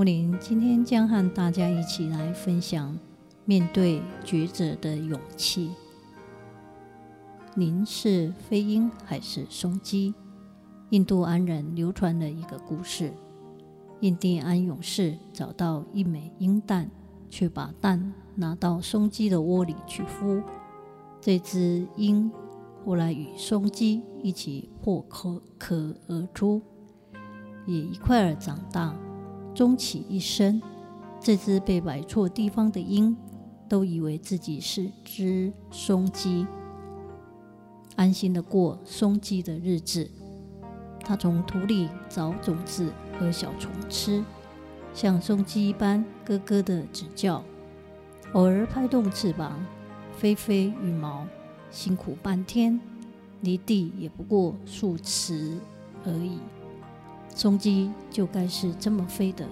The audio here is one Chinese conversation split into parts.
木林今天将和大家一起来分享面对抉择的勇气。您是飞鹰还是松鸡？印度安人流传了一个故事：印第安勇士找到一枚鹰蛋，却把蛋拿到松鸡的窝里去孵。这只鹰后来与松鸡一起破壳壳而出，也一块儿长大。终其一生，这只被摆错地方的鹰，都以为自己是只松鸡，安心的过松鸡的日子。它从土里找种子和小虫吃，像松鸡一般咯咯的直叫，偶尔拍动翅膀，飞飞羽毛，辛苦半天，离地也不过数尺而已。松鸡就该是这么飞的，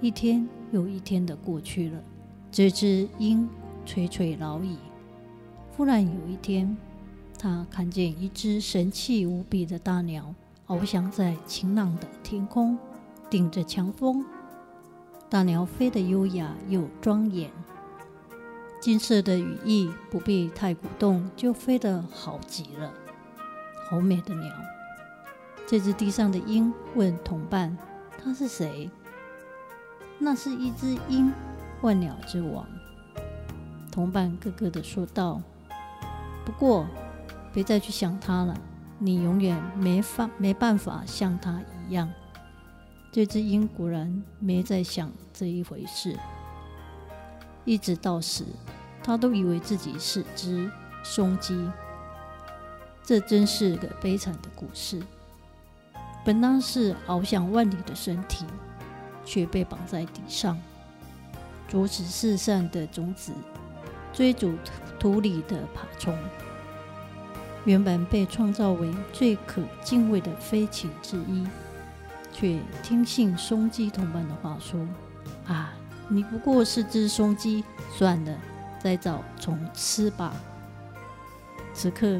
一天又一天的过去了，这只鹰垂垂老矣。忽然有一天，他看见一只神气无比的大鸟翱翔在晴朗的天空，顶着强风。大鸟飞得优雅又庄严，金色的羽翼不必太鼓动就飞得好极了，好美的鸟。这只地上的鹰问同伴：“他是谁？”“那是一只鹰，万鸟之王。”同伴咯咯地说道。“不过，别再去想他了，你永远没法没办法像他一样。”这只鹰果然没在想这一回事，一直到死，他都以为自己是只松鸡。这真是个悲惨的故事。本当是翱翔万里的身体，却被绑在地上，啄食世上的种子，追逐土里的爬虫。原本被创造为最可敬畏的飞禽之一，却听信松鸡同伴的话说：“啊，你不过是只松鸡，算了，再找虫吃吧。”此刻。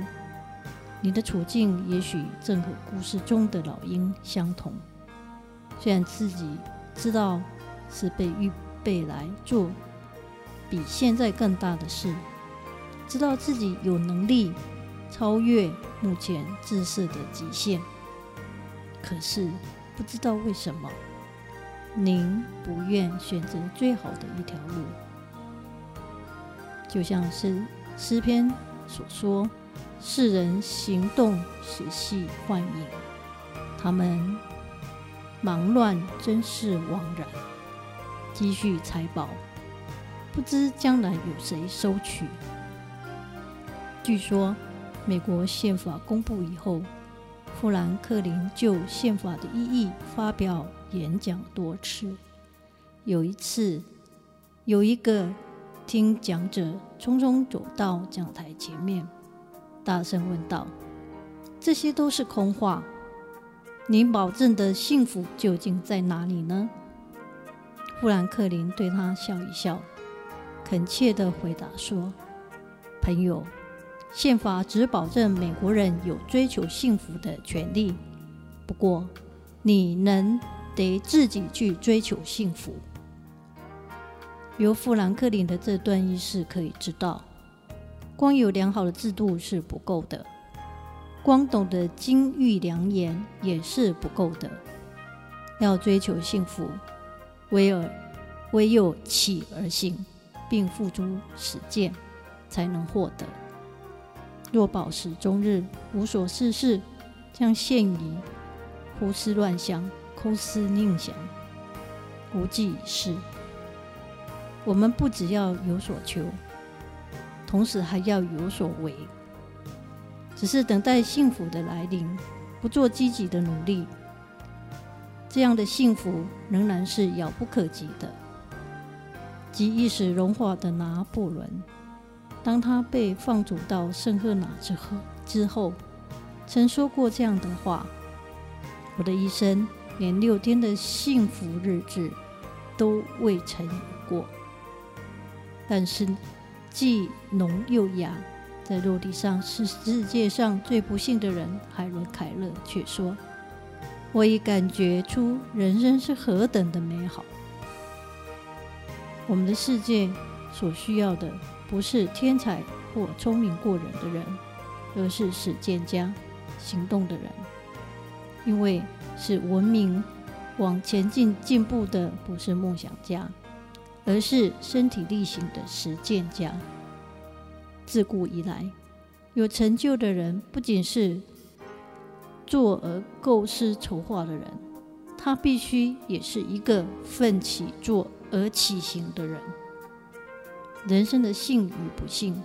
你的处境也许正和故事中的老鹰相同，虽然自己知道是被预备来做比现在更大的事，知道自己有能力超越目前自设的极限，可是不知道为什么，您不愿选择最好的一条路，就像是诗篇所说。世人行动时系幻影，他们忙乱真是枉然。积蓄财宝，不知将来有谁收取。据说，美国宪法公布以后，富兰克林就宪法的意义发表演讲多次。有一次，有一个听讲者匆匆走到讲台前面。大声问道：“这些都是空话，您保证的幸福究竟在哪里呢？”富兰克林对他笑一笑，恳切地回答说：“朋友，宪法只保证美国人有追求幸福的权利，不过你能得自己去追求幸福。”由富兰克林的这段軼事可以知道。光有良好的制度是不够的，光懂得金玉良言也是不够的。要追求幸福，唯有唯有起而行，并付诸实践，才能获得。若饱食终日，无所事事，将陷于胡思乱想、空思宁想，无济于事。我们不只要有所求。同时还要有所为，只是等待幸福的来临，不做积极的努力，这样的幸福仍然是遥不可及的。即一时融化的拿破仑，当他被放逐到圣赫拿之后，之后曾说过这样的话：“我的一生连六天的幸福日子都未曾有过。”但是，既聋又哑，在肉体上是世界上最不幸的人，海伦·凯勒却说：“我已感觉出人生是何等的美好。”我们的世界所需要的，不是天才或聪明过人的人，而是实践家、行动的人。因为是文明往前进进步的，不是梦想家。而是身体力行的实践家。自古以来，有成就的人不仅是做而构思筹划的人，他必须也是一个奋起做而起行的人。人生的幸与不幸，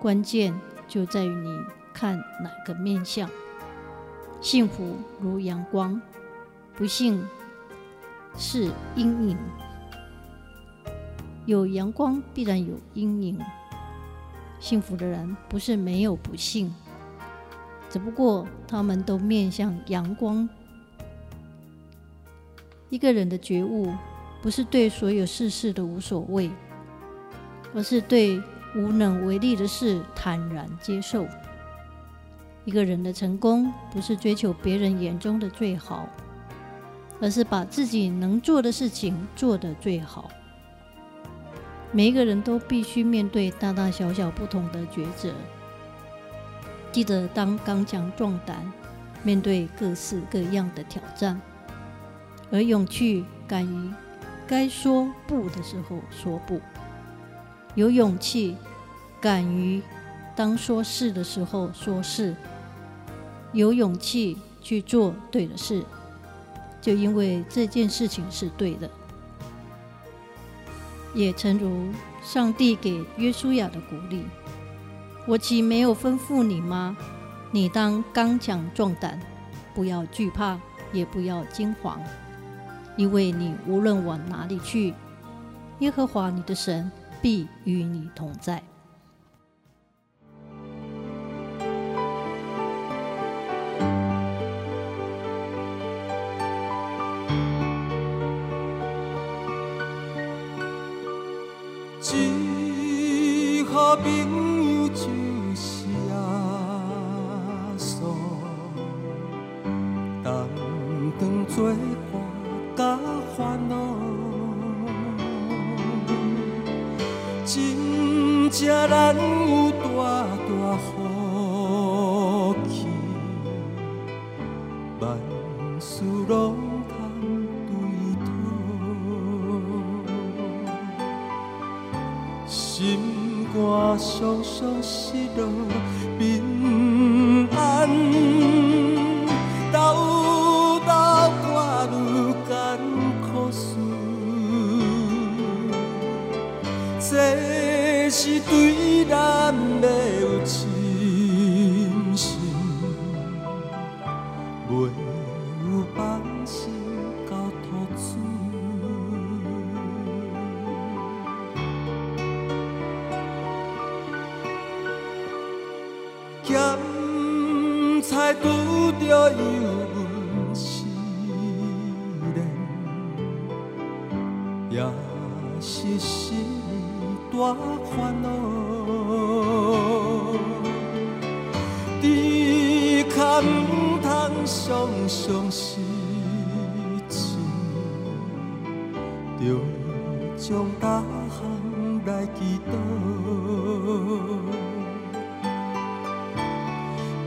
关键就在于你看哪个面相。幸福如阳光，不幸是阴影。有阳光，必然有阴影。幸福的人不是没有不幸，只不过他们都面向阳光。一个人的觉悟，不是对所有事事的无所谓，而是对无能为力的事坦然接受。一个人的成功，不是追求别人眼中的最好，而是把自己能做的事情做得最好。每一个人都必须面对大大小小不同的抉择。记得当刚强壮胆，面对各式各样的挑战，而勇气敢于该说不的时候说不，有勇气敢于当说是的时候说是，有勇气去做对的事，就因为这件事情是对的。也诚如上帝给约书亚的鼓励：“我岂没有吩咐你吗？你当刚强壮胆，不要惧怕，也不要惊慌，因为你无论往哪里去，耶和华你的神必与你同在。”同当作伴甲烦恼，真正难有大大福气，万事拢。心肝伤伤失落平安，袂有放心交托主。咸菜拄着油温试炼，也是心大烦恼。常常失志，着将大项来祈祷。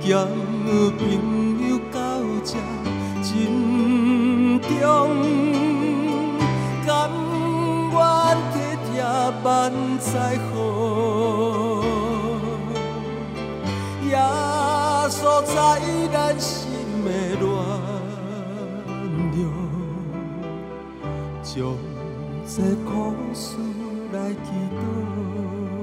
交朋友到这珍重，甘愿体贴万载好，耶稣在咱将这苦事来祈祷。